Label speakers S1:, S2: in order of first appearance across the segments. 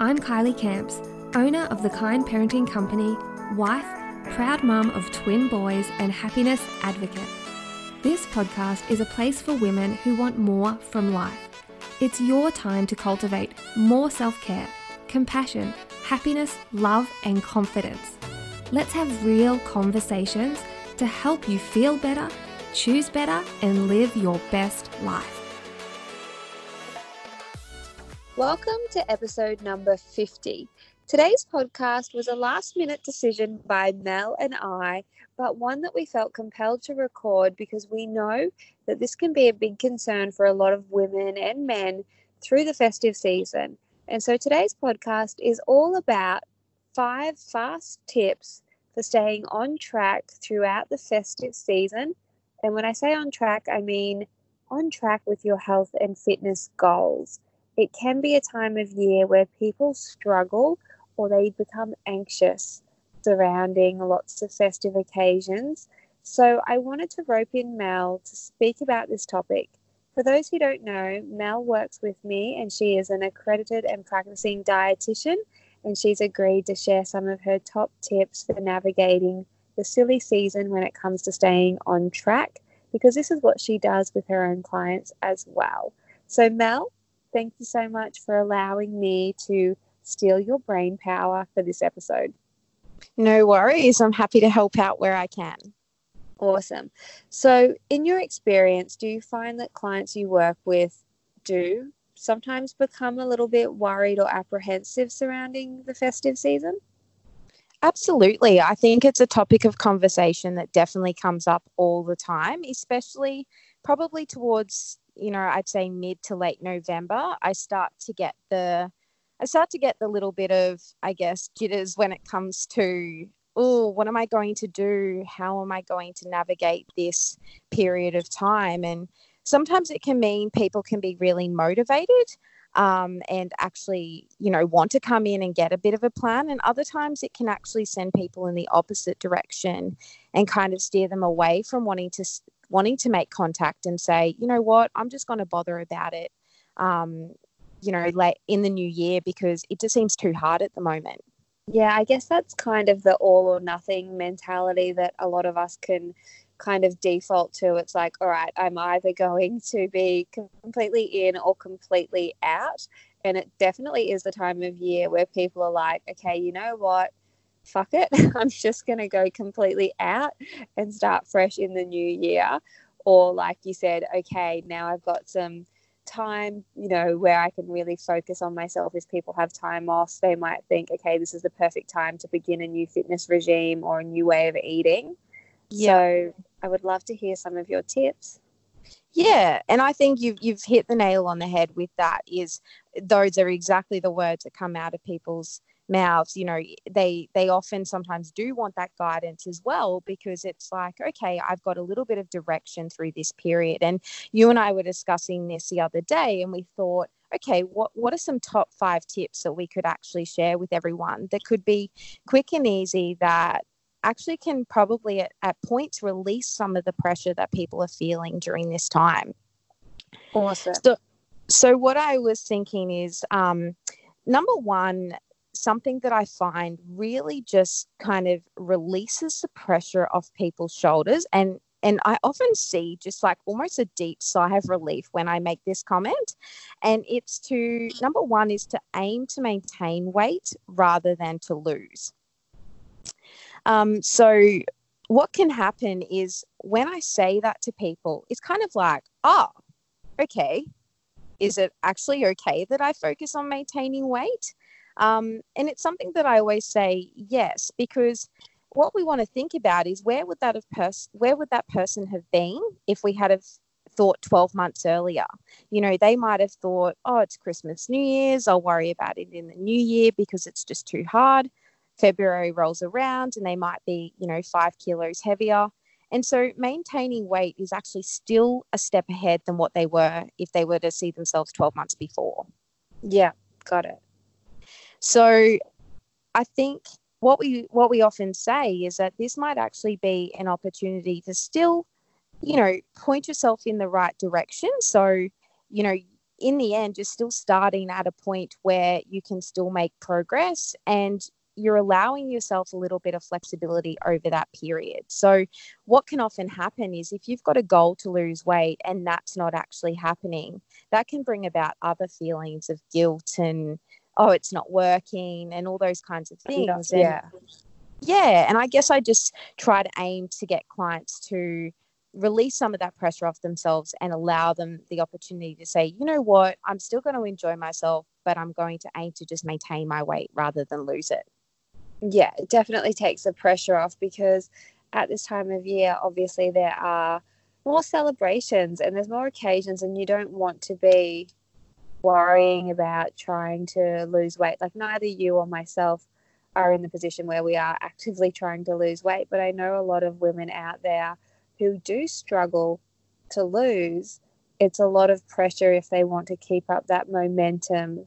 S1: I'm Kylie Camps, owner of the Kind Parenting Company, wife, proud mum of twin boys, and happiness advocate. This podcast is a place for women who want more from life. It's your time to cultivate more self care, compassion, happiness, love, and confidence. Let's have real conversations to help you feel better, choose better, and live your best life.
S2: Welcome to episode number 50. Today's podcast was a last minute decision by Mel and I, but one that we felt compelled to record because we know that this can be a big concern for a lot of women and men through the festive season. And so today's podcast is all about five fast tips for staying on track throughout the festive season. And when I say on track, I mean on track with your health and fitness goals it can be a time of year where people struggle or they become anxious surrounding lots of festive occasions. So I wanted to rope in Mel to speak about this topic. For those who don't know, Mel works with me and she is an accredited and practicing dietitian and she's agreed to share some of her top tips for navigating the silly season when it comes to staying on track because this is what she does with her own clients as well. So Mel, thank you so much for allowing me to steal your brain power for this episode.
S3: No worries. I'm happy to help out where I can.
S2: Awesome. So, in your experience, do you find that clients you work with do sometimes become a little bit worried or apprehensive surrounding the festive season?
S3: Absolutely. I think it's a topic of conversation that definitely comes up all the time, especially probably towards you know, I'd say mid to late November, I start to get the I start to get the little bit of, I guess, jitters when it comes to, oh, what am I going to do? How am I going to navigate this period of time? And sometimes it can mean people can be really motivated um, and actually, you know, want to come in and get a bit of a plan. And other times it can actually send people in the opposite direction and kind of steer them away from wanting to wanting to make contact and say, you know what, I'm just going to bother about it, um, you know, late in the new year because it just seems too hard at the moment.
S2: Yeah, I guess that's kind of the all or nothing mentality that a lot of us can kind of default to. It's like, all right, I'm either going to be completely in or completely out. And it definitely is the time of year where people are like, okay, you know what? Fuck it, I'm just going to go completely out and start fresh in the new year. Or, like you said, okay, now I've got some time, you know, where I can really focus on myself. If people have time off, they might think, okay, this is the perfect time to begin a new fitness regime or a new way of eating. Yeah. So, I would love to hear some of your tips.
S3: Yeah, and I think you've you've hit the nail on the head with that. Is those are exactly the words that come out of people's mouths you know they they often sometimes do want that guidance as well because it's like okay i've got a little bit of direction through this period. And you and i were discussing this the other day and we thought okay what what are some top 5 tips that we could actually share with everyone that could be quick and easy that actually can probably at, at points release some of the pressure that people are feeling during this time?
S2: Awesome.
S3: So so what i was thinking is um number one something that I find really just kind of releases the pressure off people's shoulders and and I often see just like almost a deep sigh of relief when I make this comment. And it's to number one is to aim to maintain weight rather than to lose. Um, so, what can happen is when I say that to people, it's kind of like, oh, okay, is it actually okay that I focus on maintaining weight? Um, and it's something that I always say yes, because what we want to think about is where would that have pers- where would that person have been if we had have thought 12 months earlier. You know, they might have thought, oh, it's Christmas, New Year's, I'll worry about it in the new year because it's just too hard. February rolls around and they might be, you know, five kilos heavier. And so maintaining weight is actually still a step ahead than what they were if they were to see themselves 12 months before.
S2: Yeah, got it.
S3: So I think what we what we often say is that this might actually be an opportunity to still you know, point yourself in the right direction. So, you know, in the end, you're still starting at a point where you can still make progress and you're allowing yourself a little bit of flexibility over that period. So, what can often happen is if you've got a goal to lose weight and that's not actually happening, that can bring about other feelings of guilt and, oh, it's not working and all those kinds of things.
S2: Yeah.
S3: Yeah. And I guess I just try to aim to get clients to release some of that pressure off themselves and allow them the opportunity to say, you know what, I'm still going to enjoy myself, but I'm going to aim to just maintain my weight rather than lose it.
S2: Yeah, it definitely takes the pressure off because at this time of year, obviously, there are more celebrations and there's more occasions, and you don't want to be worrying about trying to lose weight. Like, neither you or myself are in the position where we are actively trying to lose weight, but I know a lot of women out there who do struggle to lose, it's a lot of pressure if they want to keep up that momentum.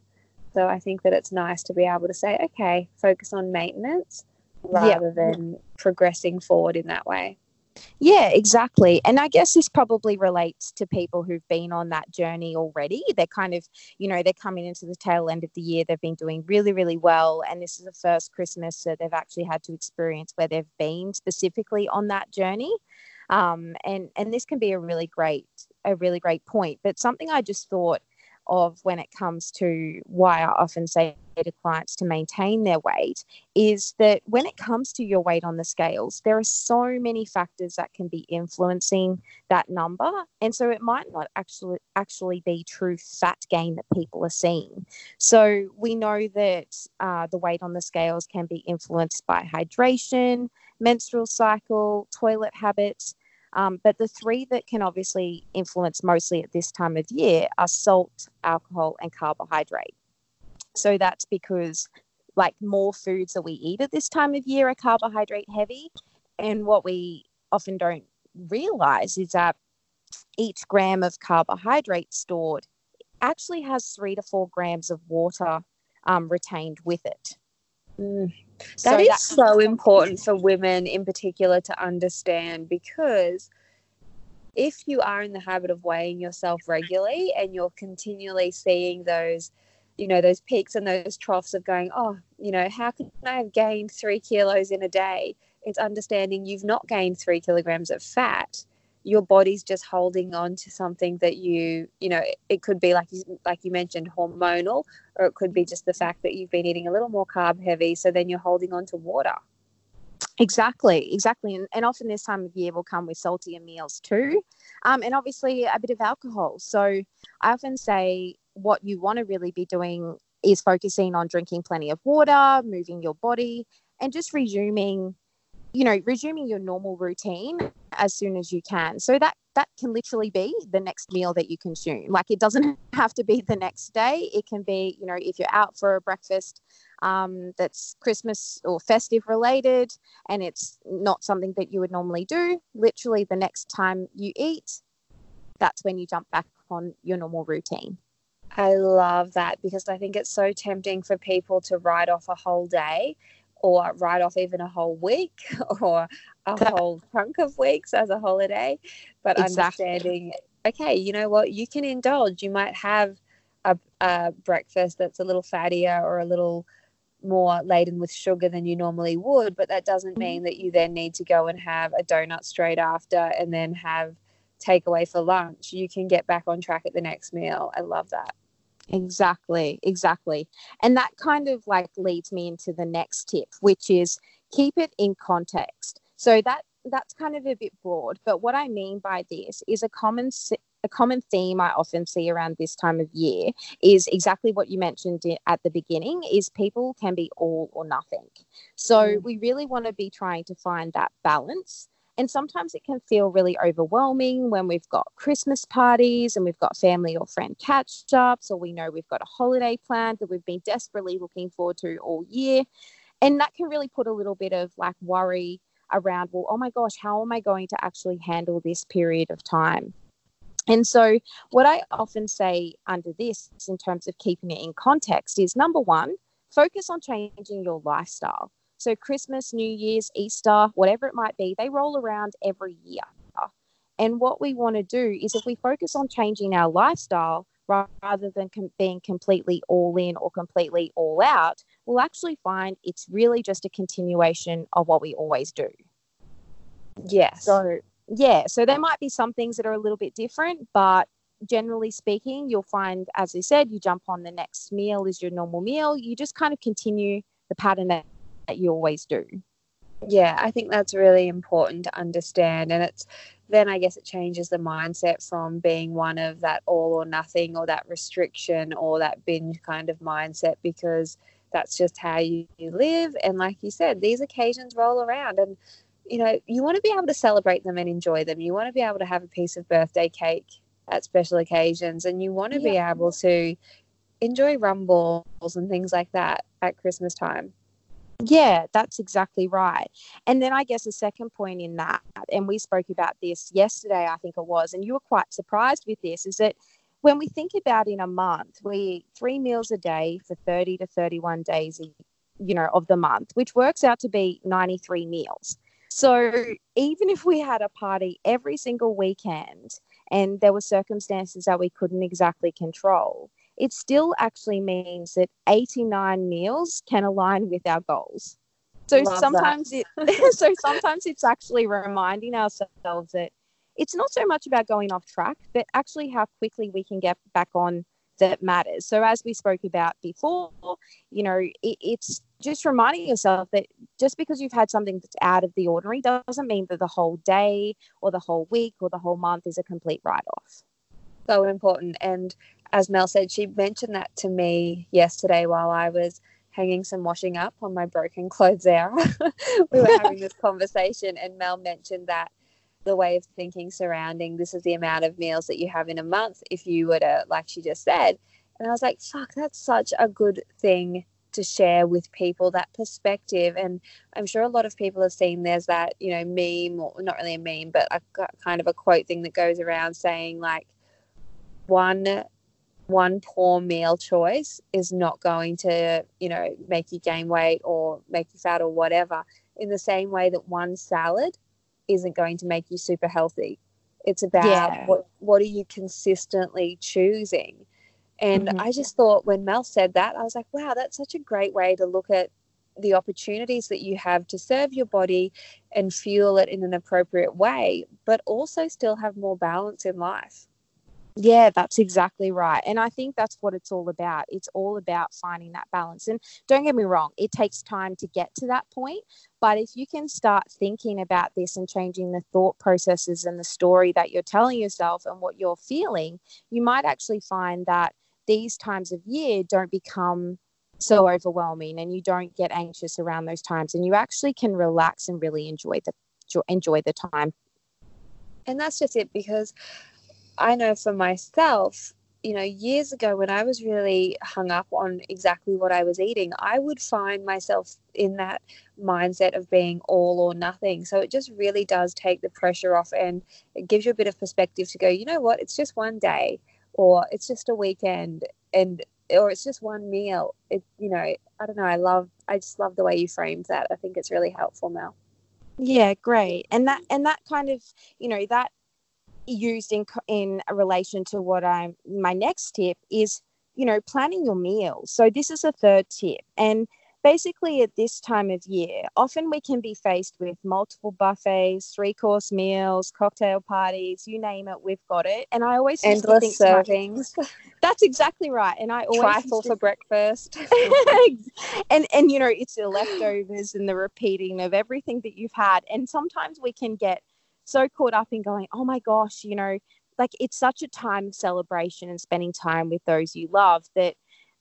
S2: So I think that it's nice to be able to say, okay, focus on maintenance rather than progressing forward in that way.
S3: Yeah, exactly. And I guess this probably relates to people who've been on that journey already. They're kind of, you know, they're coming into the tail end of the year. They've been doing really, really well. And this is the first Christmas that they've actually had to experience where they've been specifically on that journey. Um, and and this can be a really great a really great point. But something I just thought of when it comes to why I often say to clients to maintain their weight is that when it comes to your weight on the scales, there are so many factors that can be influencing that number. And so it might not actually actually be true fat gain that people are seeing. So we know that uh, the weight on the scales can be influenced by hydration, menstrual cycle, toilet habits, um, but the three that can obviously influence mostly at this time of year are salt, alcohol, and carbohydrate. So that's because, like, more foods that we eat at this time of year are carbohydrate heavy. And what we often don't realize is that each gram of carbohydrate stored actually has three to four grams of water um, retained with it.
S2: Mm. That so is so important for women in particular to understand because if you are in the habit of weighing yourself regularly and you're continually seeing those you know those peaks and those troughs of going oh you know how can i have gained three kilos in a day? it's understanding you've not gained three kilograms of fat your body's just holding on to something that you you know it could be like you like you mentioned hormonal or it could be just the fact that you've been eating a little more carb heavy so then you're holding on to water.
S3: Exactly exactly and, and often this time of year will come with saltier meals too um, and obviously a bit of alcohol. So i often say what you want to really be doing is focusing on drinking plenty of water moving your body and just resuming you know resuming your normal routine as soon as you can. So that that can literally be the next meal that you consume. Like it doesn't have to be the next day. It can be you know if you're out for a breakfast um, that's christmas or festive related and it's not something that you would normally do literally the next time you eat that's when you jump back on your normal routine.
S2: I love that because I think it's so tempting for people to write off a whole day or write off even a whole week or a whole chunk of weeks as a holiday. But exactly. understanding, okay, you know what, you can indulge. You might have a, a breakfast that's a little fattier or a little more laden with sugar than you normally would, but that doesn't mm-hmm. mean that you then need to go and have a donut straight after and then have takeaway for lunch. You can get back on track at the next meal. I love that.
S3: Exactly, exactly. And that kind of like leads me into the next tip, which is keep it in context. So that that's kind of a bit broad, but what I mean by this is a common a common theme I often see around this time of year is exactly what you mentioned at the beginning is people can be all or nothing. So mm. we really want to be trying to find that balance. And sometimes it can feel really overwhelming when we've got Christmas parties and we've got family or friend catch ups, or we know we've got a holiday planned that we've been desperately looking forward to all year. And that can really put a little bit of like worry around, well, oh my gosh, how am I going to actually handle this period of time? And so, what I often say under this, in terms of keeping it in context, is number one, focus on changing your lifestyle. So, Christmas, New Year's, Easter, whatever it might be, they roll around every year. And what we want to do is if we focus on changing our lifestyle rather than com- being completely all in or completely all out, we'll actually find it's really just a continuation of what we always do.
S2: Yes.
S3: So, yeah, so there might be some things that are a little bit different, but generally speaking, you'll find, as I said, you jump on the next meal is your normal meal. You just kind of continue the pattern that, that you always do.
S2: Yeah, I think that's really important to understand. And it's then I guess it changes the mindset from being one of that all or nothing or that restriction or that binge kind of mindset because that's just how you, live. And like you said, these occasions roll around and you know, you want to be able to celebrate them and enjoy them. You want to be able to have a piece of birthday cake at special occasions and you want to yeah. be able to enjoy rum balls and things like that at Christmas time.
S3: Yeah, that's exactly right. And then I guess a second point in that, and we spoke about this yesterday, I think it was, and you were quite surprised with this, is that when we think about in a month, we eat three meals a day for 30 to 31 days, you know, of the month, which works out to be 93 meals. So even if we had a party every single weekend and there were circumstances that we couldn't exactly control, it still actually means that 89 meals can align with our goals. So Love sometimes that. it so sometimes it's actually reminding ourselves that it's not so much about going off track, but actually how quickly we can get back on that matters. So, as we spoke about before, you know, it, it's just reminding yourself that just because you've had something that's out of the ordinary doesn't mean that the whole day or the whole week or the whole month is a complete write off.
S2: So important. And as Mel said, she mentioned that to me yesterday while I was hanging some washing up on my broken clothes there. we were having this conversation, and Mel mentioned that the way of thinking surrounding this is the amount of meals that you have in a month if you were to like she just said and i was like fuck that's such a good thing to share with people that perspective and i'm sure a lot of people have seen there's that you know meme or not really a meme but a kind of a quote thing that goes around saying like one one poor meal choice is not going to you know make you gain weight or make you fat or whatever in the same way that one salad isn't going to make you super healthy. It's about yeah. what what are you consistently choosing. And mm-hmm. I just thought when Mel said that, I was like, wow, that's such a great way to look at the opportunities that you have to serve your body and fuel it in an appropriate way, but also still have more balance in life.
S3: Yeah, that's exactly right. And I think that's what it's all about. It's all about finding that balance. And don't get me wrong, it takes time to get to that point. But if you can start thinking about this and changing the thought processes and the story that you're telling yourself and what you're feeling, you might actually find that these times of year don't become so overwhelming and you don't get anxious around those times and you actually can relax and really enjoy the enjoy the time
S2: and that's just it because I know for myself, you know, years ago when I was really hung up on exactly what I was eating, I would find myself in that mindset of being all or nothing. So it just really does take the pressure off and it gives you a bit of perspective to go, you know what, it's just one day or it's just a weekend and or it's just one meal. It you know, I don't know, I love I just love the way you framed that. I think it's really helpful, Mel.
S3: Yeah, great. And that and that kind of, you know, that used in in relation to what I'm my next tip is you know planning your meals. So this is a third tip. And basically at this time of year often we can be faced with multiple buffets three course meals cocktail parties you name it we've got it. And i always
S2: endless servings.
S3: That's exactly right. And i always
S2: trifle for breakfast.
S3: And and you know it's the leftovers and the repeating of everything that you've had. And sometimes we can get so caught up in going, oh my gosh, you know, like it's such a time of celebration and spending time with those you love that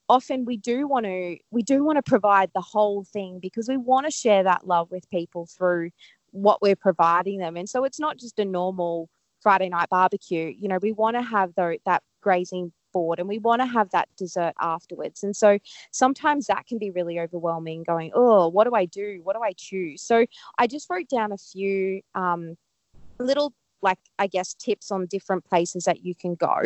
S3: often we do want to we do want to provide the whole thing because we want to share that love with people through what we're providing them. And so it's not just a normal friday night barbecue you know we want to have the, that grazing board and we want to have that dessert afterwards. And so sometimes that can be really overwhelming going oh what do i do? What do i choose? So i just wrote down a few um, little like I guess tips on different places that you can go.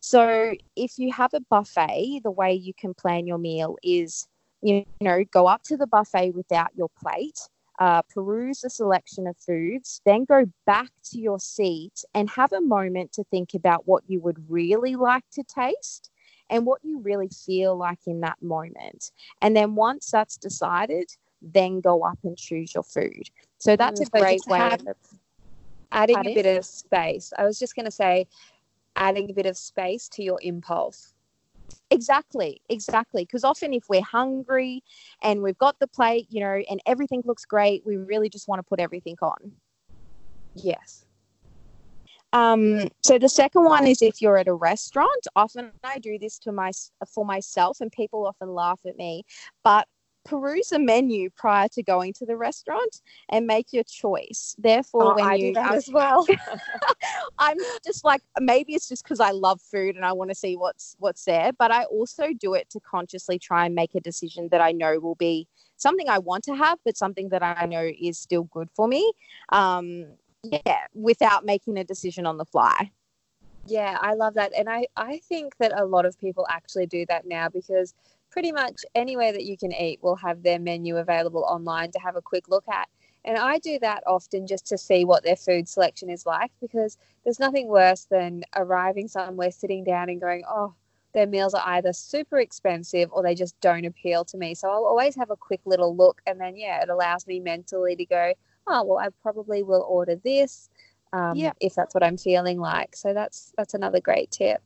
S3: So if you have a buffet, the way you can plan your meal is you know go up to the buffet without your plate. Uh, peruse a selection of foods, then go back to your seat and have a moment to think about what you would really like to taste and what you really feel like in that moment. And then once that's decided, then go up and choose your food. So that's mm, a great way. Have,
S2: adding a bit of space. I was just going to say, adding a bit of space to your impulse.
S3: Exactly, exactly. Because often, if we're hungry and we've got the plate, you know, and everything looks great, we really just want to put everything on.
S2: Yes.
S3: Um, so the second one is if you're at a restaurant. Often I do this to my for myself, and people often laugh at me. But peruse a menu prior to going to the restaurant and make your choice. Therefore,
S2: oh,
S3: when
S2: I
S3: you
S2: do that as well,
S3: I'm just like maybe it's just because I love food and I want to see what's what's there, but I also do it to consciously try and make a decision that I know will be something I want to have, but something that I know is still good for me. Um, yeah, without making a decision on the fly.
S2: Yeah, I love that. And I, I think that a lot of people actually do that now because pretty much anywhere that you can eat will have their menu available online to have a quick look at. And I do that often just to see what their food selection is like because there's nothing worse than arriving somewhere, sitting down, and going, oh, their meals are either super expensive or they just don't appeal to me. So I'll always have a quick little look, and then, yeah, it allows me mentally to go, oh, well, I probably will order this. Um, yeah. if that's what I'm feeling like. So that's that's another great tip.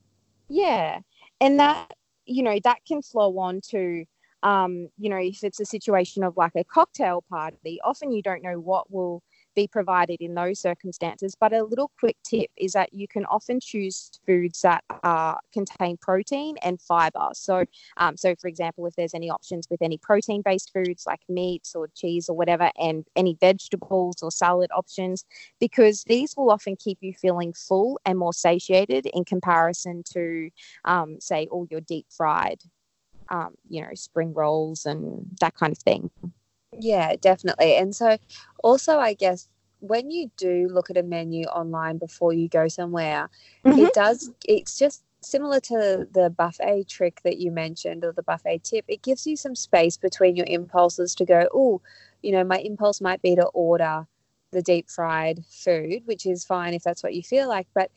S3: Yeah, and that you know, that can flow on to, um, you know, if it's a situation of like a cocktail party, often you don't know what will be provided in those circumstances. But a little quick tip is that you can often choose foods that uh, contain protein and fiber. So, um, so for example, if there's any options with any protein-based foods like meats or cheese or whatever, and any vegetables or salad options, because these will often keep you feeling full and more satiated in comparison to, um, say, all your deep fried. Um, you know, spring rolls and that kind of thing.
S2: Yeah, definitely. And so, also, I guess when you do look at a menu online before you go somewhere, mm-hmm. it does, it's just similar to the buffet trick that you mentioned or the buffet tip. It gives you some space between your impulses to go, oh, you know, my impulse might be to order the deep fried food, which is fine if that's what you feel like. But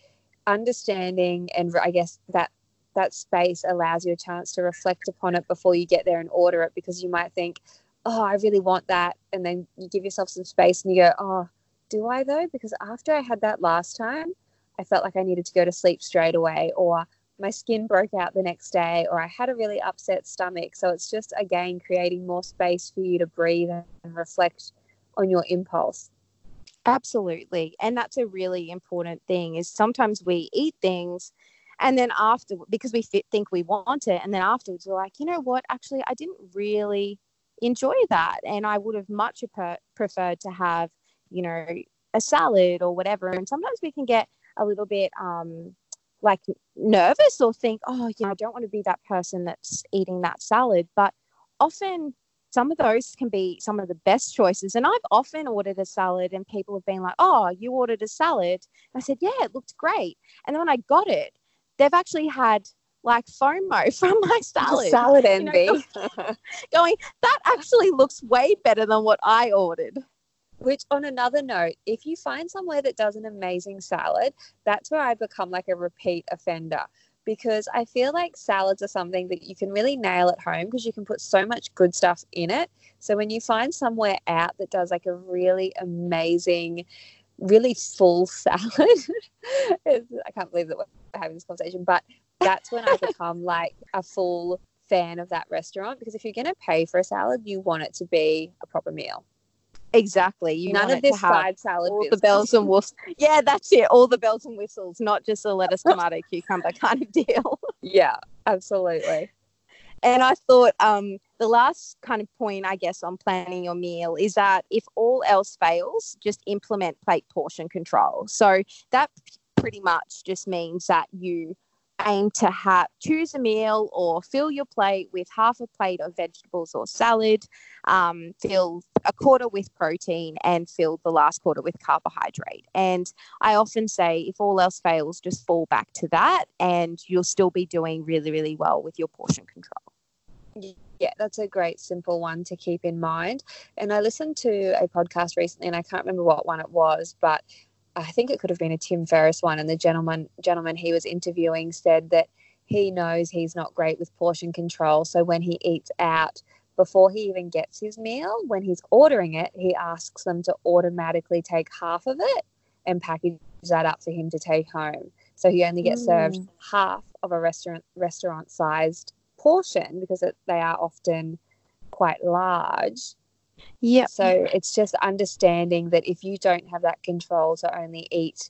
S2: understanding and I guess that that space allows you a chance to reflect upon it before you get there and order it because you might think, oh, I really want that. And then you give yourself some space and you go, oh, do I though? Because after I had that last time, I felt like I needed to go to sleep straight away, or my skin broke out the next day, or I had a really upset stomach. So it's just, again, creating more space for you to breathe and reflect on your impulse.
S3: Absolutely. And that's a really important thing is sometimes we eat things and then after because we think we want it and then afterwards we're like you know what actually i didn't really enjoy that. And I would have much preferred to have, you know, a salad or whatever. And sometimes we can get a little bit um, like nervous or think, oh, you know, I don't want to be that person that's eating that salad. But often some of those can be some of the best choices. And I've often ordered a salad and people have been like, oh, you ordered a salad. And I said, yeah, it looked great. And then when I got it, they've actually had like FOMO from my salad.
S2: Salad envy. You
S3: know, going, going, that actually looks way better than what I ordered.
S2: Which, on another note, if you find somewhere that does an amazing salad, that's where I become like a repeat offender because I feel like salads are something that you can really nail at home because you can put so much good stuff in it. So when you find somewhere out that does like a really amazing, really full salad, I can't believe that we're having this conversation, but that's when I become like a full fan of that restaurant because if you're going to pay for a salad, you want it to be a proper meal.
S3: Exactly. You
S2: None of this side salad.
S3: all the bells and whistles. Yeah, that's it. All the bells and whistles, not just a lettuce, tomato, cucumber kind of deal.
S2: yeah, absolutely.
S3: And I thought um, the last kind of point, I guess, on planning your meal is that if all else fails, just implement plate portion control. So that pretty much just means that you aim to have choose a meal or fill your plate with half a plate of vegetables or salad, um, fill a quarter with protein, and fill the last quarter with carbohydrate. And I often say, if all else fails, just fall back to that, and you'll still be doing really, really well with your portion control.
S2: Yeah, that's a great simple one to keep in mind. And I listened to a podcast recently, and I can't remember what one it was, but I think it could have been a Tim Ferriss one. And the gentleman gentleman he was interviewing said that he knows he's not great with portion control. So when he eats out, before he even gets his meal, when he's ordering it, he asks them to automatically take half of it and package that up for him to take home. So he only gets served
S3: Mm.
S2: half of a restaurant restaurant sized portion because it, they are often quite large.
S3: Yep.
S2: So it's just understanding that if you don't have that control to only eat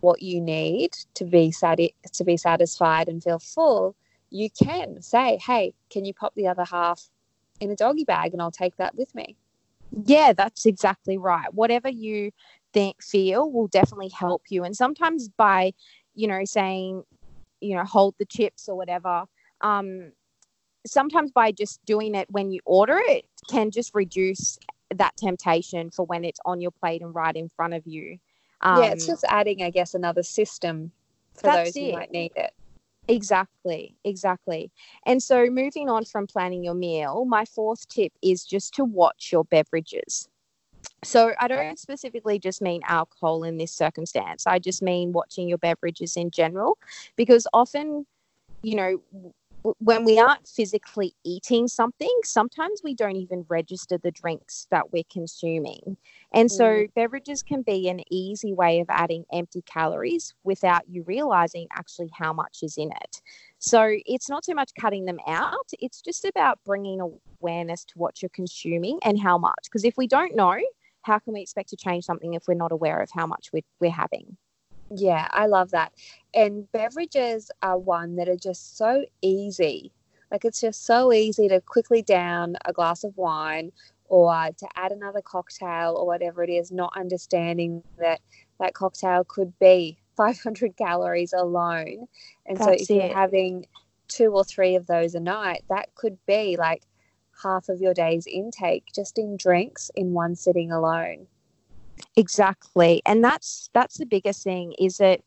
S2: what you need to be sati- to be satisfied and feel full, you can say, "Hey, can you pop the other half in a doggy bag and I'll take that with me?"
S3: Yeah, that's exactly right. Whatever you think feel will definitely help you. And sometimes by, you know, saying, you know, hold the chips or whatever, um, sometimes by just doing it when you order it can just reduce that temptation for when it's on your plate and right in front of you. Um,
S2: yeah, it's just adding, I guess, another system for those who
S3: it.
S2: might need it.
S3: Exactly, exactly. And so, moving on from planning your meal, my fourth tip is just to watch your beverages. So, I don't specifically just mean alcohol in this circumstance, I just mean watching your beverages in general, because often, you know, when we aren't physically eating something, sometimes we don't even register the drinks that we're consuming. And so,
S2: Mm.
S3: beverages can be an easy way of adding empty calories without you realizing actually how much is in it. So, it's not so much cutting them out, it's just about bringing awareness to what you're consuming and how much. Because if we don't know, how can we expect to change something if we're not aware of how much we're, we're having?
S2: Yeah, I love that. And beverages are one that are just so easy. Like it's just so easy to quickly down a glass of wine or to add another cocktail or whatever it is, not understanding that that cocktail could be 500 calories alone. And so
S3: That's
S2: if you're
S3: it.
S2: having two or three of those a night, that could be like half of your day's intake just in drinks in one sitting alone.
S3: Exactly. And that's that's the biggest thing is that,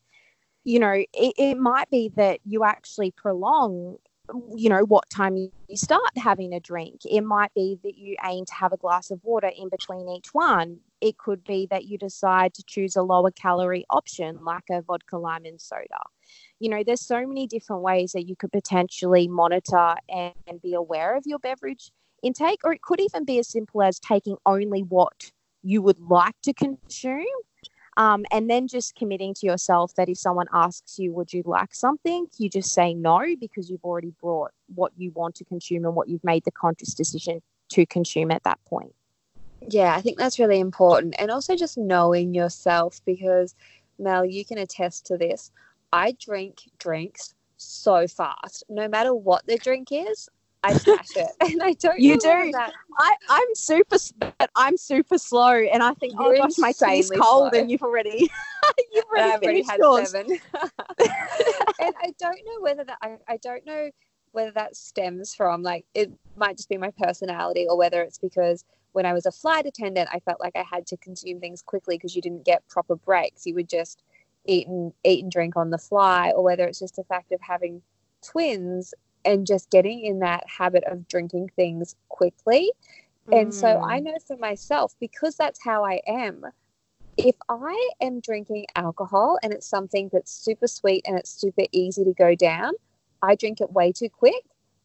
S3: you know, it, it might be that you actually prolong, you know, what time you start having a drink. It might be that you aim to have a glass of water in between each one. It could be that you decide to choose a lower calorie option like a vodka lime and soda. You know, there's so many different ways that you could potentially monitor and, and be aware of your beverage intake, or it could even be as simple as taking only what you would like to consume. Um, and then just committing to yourself that if someone asks you, would you like something? You just say no because you've already brought what you want to consume and what you've made the conscious decision to consume at that point.
S2: Yeah, I think that's really important. And also just knowing yourself because, Mel, you can attest to this. I drink drinks so fast. No matter what the drink is, I smash it. And I don't
S3: You do.
S2: That,
S3: I, I'm super, but I'm super slow, and I think,
S2: You're
S3: oh gosh, my tea's cold,
S2: slow.
S3: and you've already, you've already
S2: I've already had
S3: yours.
S2: seven. and I don't know whether that I, I don't know whether that stems from like it might just be my personality or whether it's because when I was a flight attendant I felt like I had to consume things quickly because you didn't get proper breaks. You would just eat and eat and drink on the fly, or whether it's just a fact of having twins and just getting in that habit of drinking things quickly. And so
S3: Mm.
S2: I know for myself, because that's how I am, if I am drinking alcohol and it's something that's super sweet and it's super easy to go down, I drink it way too quick.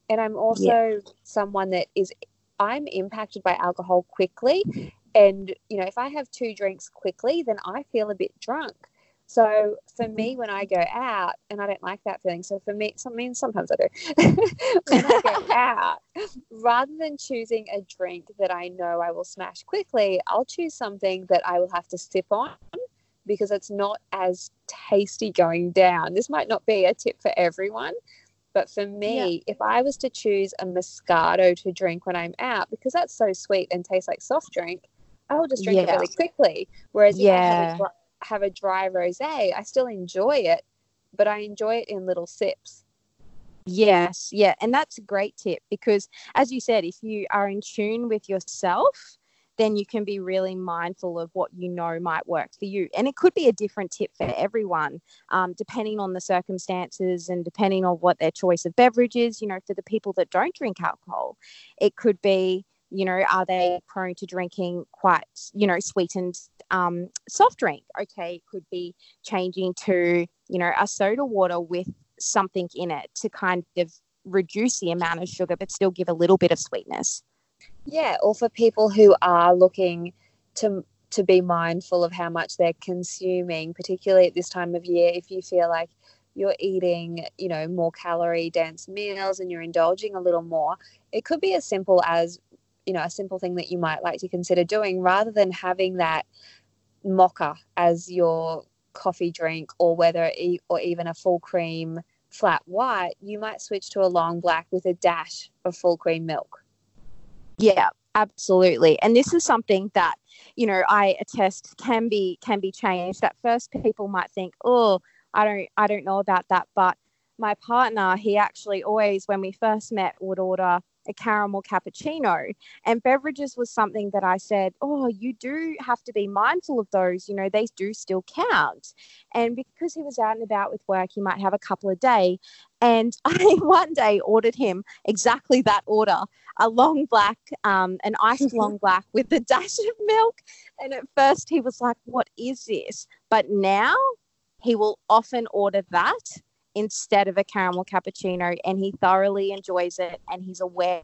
S2: And I'm also someone that is, I'm impacted by alcohol quickly. And, you know, if I have two drinks quickly, then I feel a bit drunk. So for me, mm-hmm. when I go out, and I don't like that feeling. So for me, I mean, sometimes I do. when I go out, rather than choosing a drink that I know I will smash quickly, I'll choose something that I will have to sip on because it's not as tasty going down. This might not be a tip for everyone, but for me, yeah. if I was to choose a Moscato to drink when I'm out, because that's so sweet and tastes like soft drink, I will just drink yeah. it really quickly. Whereas yeah have a dry rosé, I still enjoy it, but I enjoy it in little sips.
S3: Yes, yeah, and that's a great tip because as you said, if you are in tune with yourself, then you can be really mindful of what you know might work for you. And it could be a different tip for everyone, um, depending on the circumstances and depending on what their choice of beverage is. You know, for the people that don't drink alcohol, it could be, you know, are they prone to drinking quite, you know, sweetened um, soft drink. Okay, could be changing to, you know, a soda water with something in it to kind of reduce the amount of sugar but still give a little bit of sweetness.
S2: Yeah, or for people who are looking to to be mindful of how much they're consuming, particularly at this time of year, if you feel like you're eating, you know, more calorie dense meals and you're indulging a little more, it could be as simple as, you know, a simple thing that you might like to consider doing rather than having that mocha as your coffee drink or whether or even a full cream flat white you might switch to a long black with a dash of full cream milk.
S3: Yeah absolutely. And this is something that you know i attest can be can be changed. At first people might think oh i don't i don't know about that but my partner he actually always when we first met would order a caramel cappuccino. And beverages was something that I said, oh, you do have to be mindful of those. You know, they do still count. And because he was out and about with work, he might have a couple a day. And I one day ordered him exactly that order a long black, um, an iced long black with a dash of milk. And at first he was like, what is this? But now he will often order that instead of a caramel cappuccino and he thoroughly enjoys it and he's aware.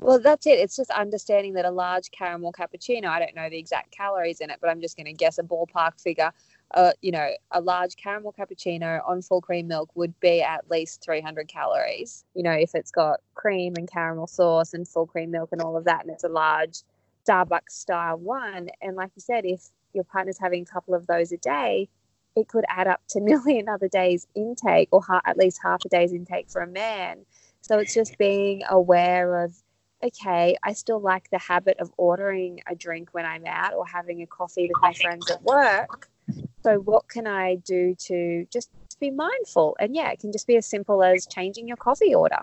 S2: Well that's it. It's just understanding that a large caramel cappuccino i don't know the exact calories in it but i'm just going to guess a ballpark figure uh, you know a large caramel cappuccino on full cream milk would be at least 300 calories. You know if it's got cream and caramel sauce and full cream milk and all of that and it's a large starbucks style one and like you said if your partner's having a couple of those a day it could add up to nearly another day's intake or ha- at least half a day's intake for a man. So it's just being aware of, okay, I still like the habit of ordering a drink when I'm out or having a coffee with my friends at work. So what can I do to just be mindful? And yeah, it can just be as simple as changing your coffee order.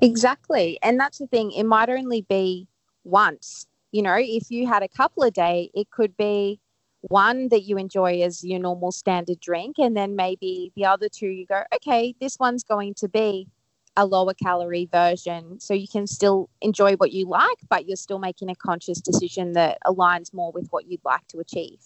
S3: Exactly. And that's the thing, it might only be once. You know, if you had a couple a day, it could be one that you enjoy as your normal standard drink, and then maybe the other two you go, okay, this one's going to be a lower calorie version. So you can still enjoy what you like, but you're still making a conscious decision that aligns more with what you'd like to achieve.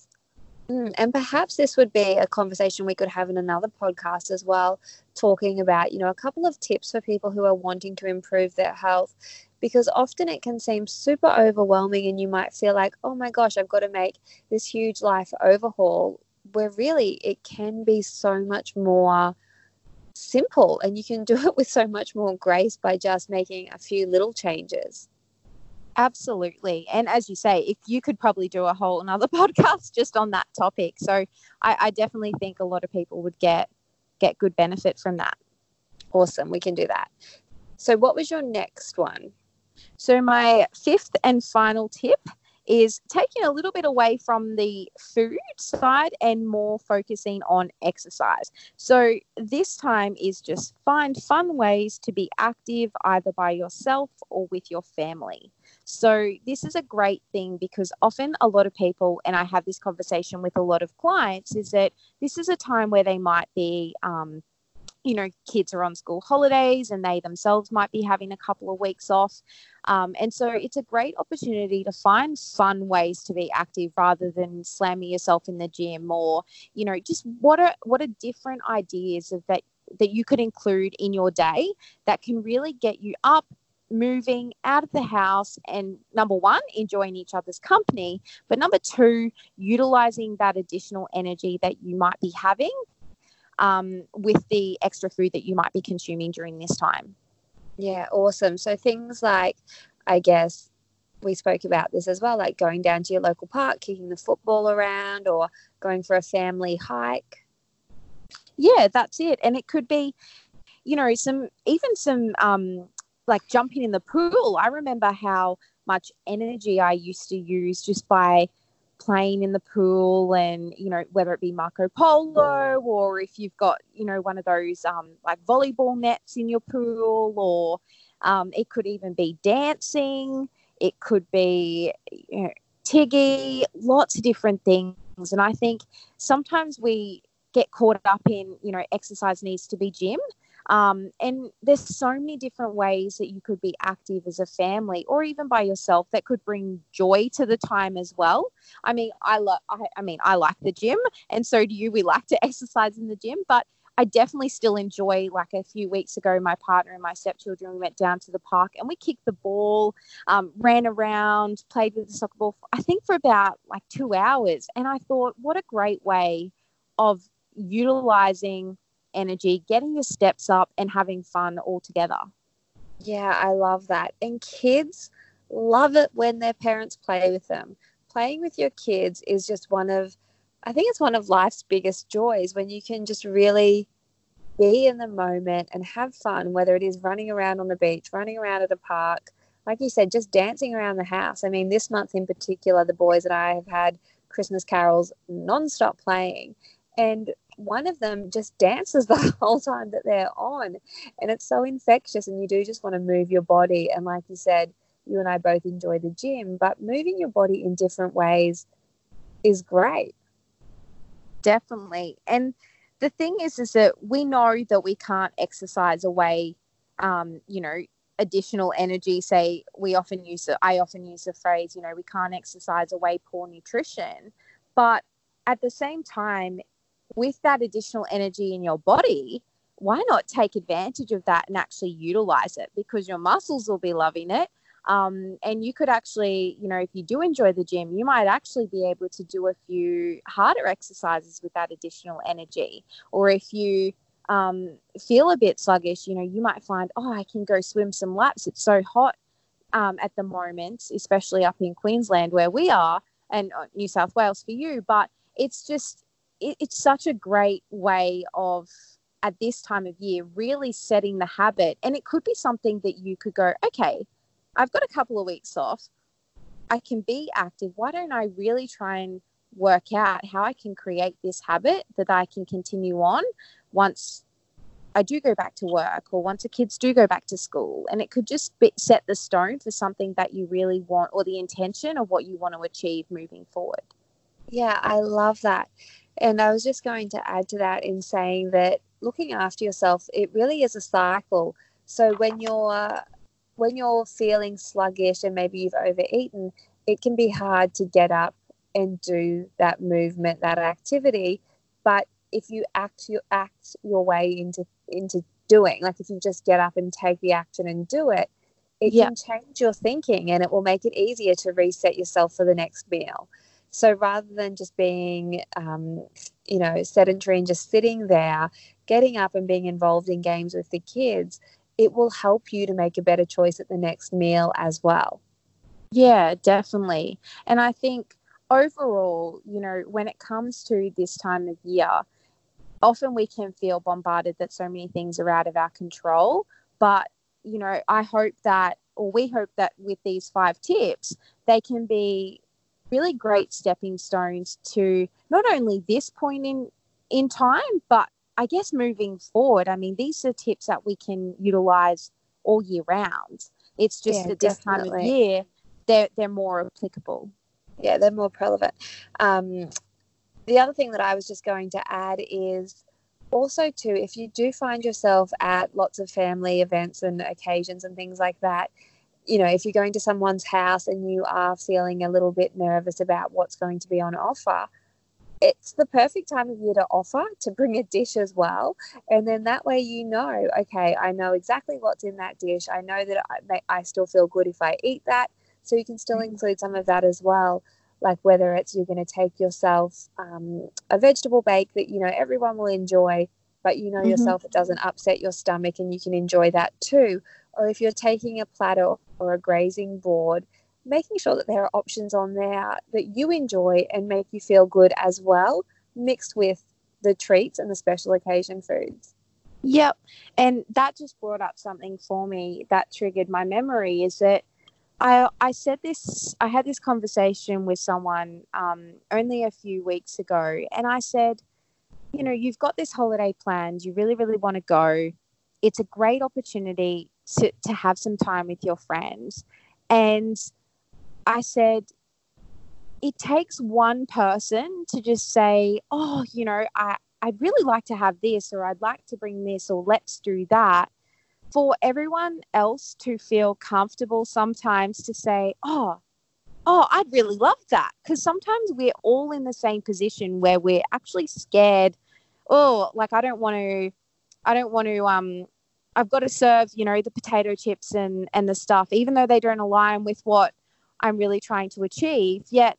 S2: Mm, and perhaps this would be a conversation we could have in another podcast as well, talking about, you know, a couple of tips for people who are wanting to improve their health because often it can seem super overwhelming and you might feel like, oh my gosh, I've got to make this huge life overhaul, where really it can be so much more simple and you can do it with so much more grace by just making a few little changes.
S3: Absolutely. And as you say, if you could probably do a whole another podcast just on that topic. So I, I definitely think a lot of people would get get good benefit from that.
S2: Awesome. We can do that. So what was your next one?
S3: So, my fifth and final tip is taking a little bit away from the food side and more focusing on exercise. So, this time is just find fun ways to be active either by yourself or with your family. So, this is a great thing because often a lot of people, and I have this conversation with a lot of clients, is that this is a time where they might be um, you know, kids are on school holidays and they themselves might be having a couple of weeks off. Um, and so it's a great opportunity to find fun ways to be active rather than slamming yourself in the gym or, you know, just what are what are different ideas of that that you could include in your day that can really get you up moving out of the house and number one, enjoying each other's company, but number two, utilizing that additional energy that you might be having um, with the extra food that you might be consuming during this time.
S2: Yeah, awesome. So things like, I guess, we spoke about this as well, like going down to your local park, kicking the football around, or going for a family hike.
S3: Yeah, that's it. And it could be, you know, some even some um, like jumping in the pool. I remember how much energy I used to use just by playing in the pool and you know whether it be marco polo or if you've got you know one of those um, like volleyball nets in your pool or um, it could even be dancing it could be you know, tiggy lots of different things. And i think sometimes we get caught up in you know exercise needs to be gym um, and there's so many different ways that you could be active as a family or even by yourself that could bring joy to the time as well. I mean, I love, I, I mean, I like the gym and so do you. We like to exercise in the gym, but I definitely still enjoy like a few weeks ago, my partner and my stepchildren, we went down to the park and we kicked the ball, um, ran around, played with the soccer ball, I think for about like two hours. And I thought, what a great way of utilizing energy, getting your steps up, and having fun all together.
S2: Yeah, I love that. And kids love it when their parents play with them. Playing with your kids is just one of, I think it's one of life's biggest joys when you can just really be in the moment and have fun, whether it is running around on the beach, running around at a park, like you said, just dancing around the house. I mean, this month in particular, the boys and I have had Christmas carols non-stop playing. And one of them just dances the whole time that they're on. And it's so infectious. And you do just want to move your body. And like you said, you and I both enjoy the gym, but moving your body in different ways is great.
S3: Definitely. And the thing is, is that we know that we can't exercise away, um, you know, additional energy. Say, we often use it, I often use the phrase, you know, we can't exercise away poor nutrition. But at the same time, with that additional energy in your body, why not take advantage of that and actually utilize it? Because your muscles will be loving it. Um, and you could actually, you know, if you do enjoy the gym, you might actually be able to do a few harder exercises with that additional energy. Or if you um, feel a bit sluggish, you know, you might find, oh, I can go swim some laps. It's so hot um, at the moment, especially up in Queensland where we are, and uh, New South Wales for you. But it's just it, it's such a great way of at this time of year really setting the habit. And it could be something that you could go okay i've got a couple of weeks off. I can be active. Why don't i really try and work out how i can create this habit that i can continue on once i do go back to work or once the kids do go back to school? And it could just be, set the stone for something that you really want or the intention of what you want to achieve moving forward.
S2: Yeah i love that and I was just going to add to that in saying that looking after yourself, it really is a cycle. So when you're when you're feeling sluggish and maybe you've overeaten, it can be hard to get up and do that movement, that activity. But if you act you act your way into into doing, like if you just get up and take the action and do it, it can change your thinking and it will make it easier to reset yourself for the next meal. So rather than just being, um, you know, sedentary and just sitting there, getting up and being involved in games with the kids, it will help you to make a better choice at the next meal as well.
S3: Yeah, definitely. And I think overall, you know, when it comes to this time of year, often we can feel bombarded that so many things are out of our control. But, you know, I hope that, or we hope that with these five tips, they can be really great stepping stones to not only this point in in time, but I guess moving forward. I mean, these are tips that we can utilize all year round. It's just yeah, at this definitely. time of year they're they're more applicable.
S2: Yeah, they're more relevant. Um, the other thing that I was just going to add is also too if you do find yourself at lots of family events and occasions and things like that you know, if you're going to someone's house and you are feeling a little bit nervous about what's going to be on offer, it's the perfect time of year to offer to bring a dish as well. And then that way you know, okay, I know exactly what's in that dish. I know that I, I still feel good if I eat that. So you can still mm-hmm. include some of that as well. Like whether it's you're going to take yourself um, a vegetable bake that you know everyone will enjoy, but you know mm-hmm. yourself it doesn't upset your stomach and you can enjoy that too. Or if you're taking a platter or a grazing board making sure that there are options on there that you enjoy and make you feel good as well, mixed with the treats and the special occasion foods.
S3: Yep. And that just brought up something for me that triggered my memory is that I, I said this, I had this conversation with someone um, only a few weeks ago, and I said, you know, you've got this holiday planned, you really, really want to go. It's a great opportunity to, to have some time with your friends. And I said, it takes one person to just say, oh, you know, I, I'd really like to have this, or I'd like to bring this, or let's do that. For everyone else to feel comfortable sometimes to say, oh, oh, I'd really love that. Because sometimes we're all in the same position where we're actually scared. Oh, like I don't want to, I don't want to, um, I've got to serve, you know, the potato chips and, and the stuff, even though they don't align with what I'm really trying to achieve. Yet,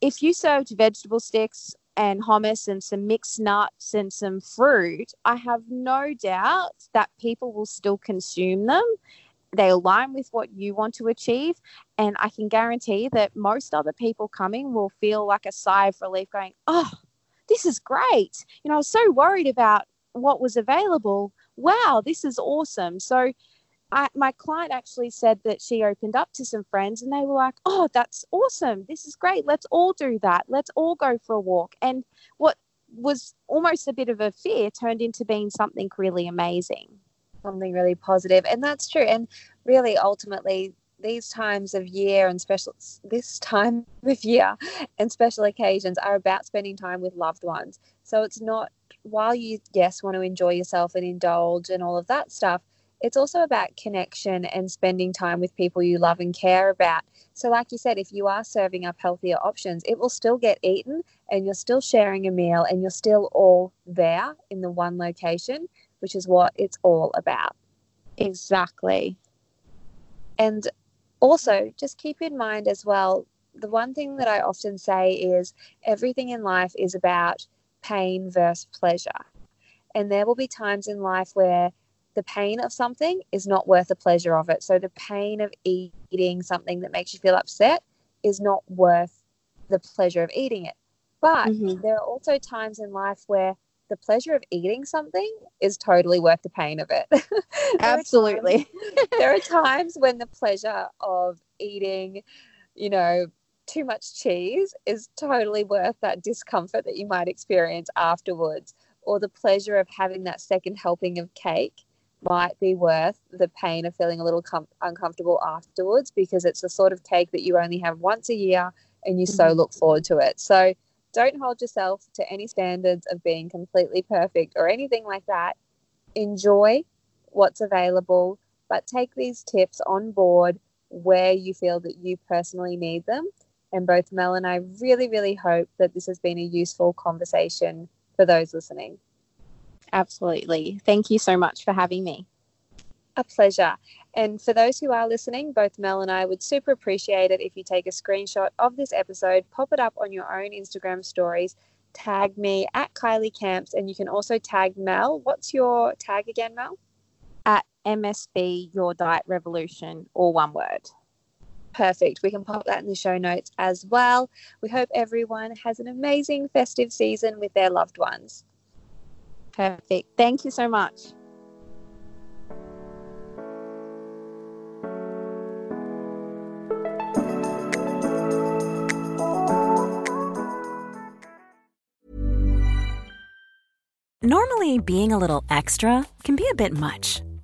S3: if you served vegetable sticks and hummus and some mixed nuts and some fruit, I have no doubt that people will still consume them. They align with what you want to achieve. And I can guarantee that most other people coming will feel like a sigh of relief going, Oh, this is great. You know, I was so worried about what was available. Wow, this is awesome. So, I, my client actually said that she opened up to some friends and they were like, oh, that's awesome. This is great. Let's all do that. Let's all go for a walk. And what was almost a bit of a fear turned into being something really amazing.
S2: Something really positive. And that's true. And really, ultimately, these times of year and special this time of year and special occasions are about spending time with loved ones. So it's not while you yes want to enjoy yourself and indulge and all of that stuff, it's also about connection and spending time with people you love and care about. So, like you said, if you are serving up healthier options, it will still get eaten and you're still sharing a meal and you're still all there in the one location, which is what it's all about.
S3: Exactly.
S2: And also, just keep in mind as well the one thing that I often say is everything in life is about pain versus pleasure. And there will be times in life where the pain of something is not worth the pleasure of it. So the pain of eating something that makes you feel upset is not worth the pleasure of eating it. But mm-hmm. there are also times in life where the pleasure of eating something is totally worth the pain of it.
S3: there Absolutely.
S2: Are times, there are times when the pleasure of eating, you know, too much cheese is totally worth that discomfort that you might experience afterwards, or the pleasure of having that second helping of cake might be worth the pain of feeling a little com- uncomfortable afterwards because it's the sort of cake that you only have once a year and you mm-hmm. so look forward to it. So don't hold yourself to any standards of being completely perfect or anything like that. Enjoy what's available, but take these tips on board where you feel that you personally need them. And both Mel and I really, really hope that this has been a useful conversation for those listening.
S3: Absolutely. Thank you so much for having me.
S2: A pleasure. And for those who are listening, both Mel and I would super appreciate it if you take a screenshot of this episode, pop it up on your own Instagram stories, tag me at Kylie Camps, and you can also tag Mel. What's your tag again, Mel?
S3: At MSB Your Diet Revolution, or one word.
S2: Perfect. We can pop that in the show notes as well. We hope everyone has an amazing festive season with their loved ones.
S3: Perfect. Thank you so much.
S4: Normally, being a little extra can be a bit much,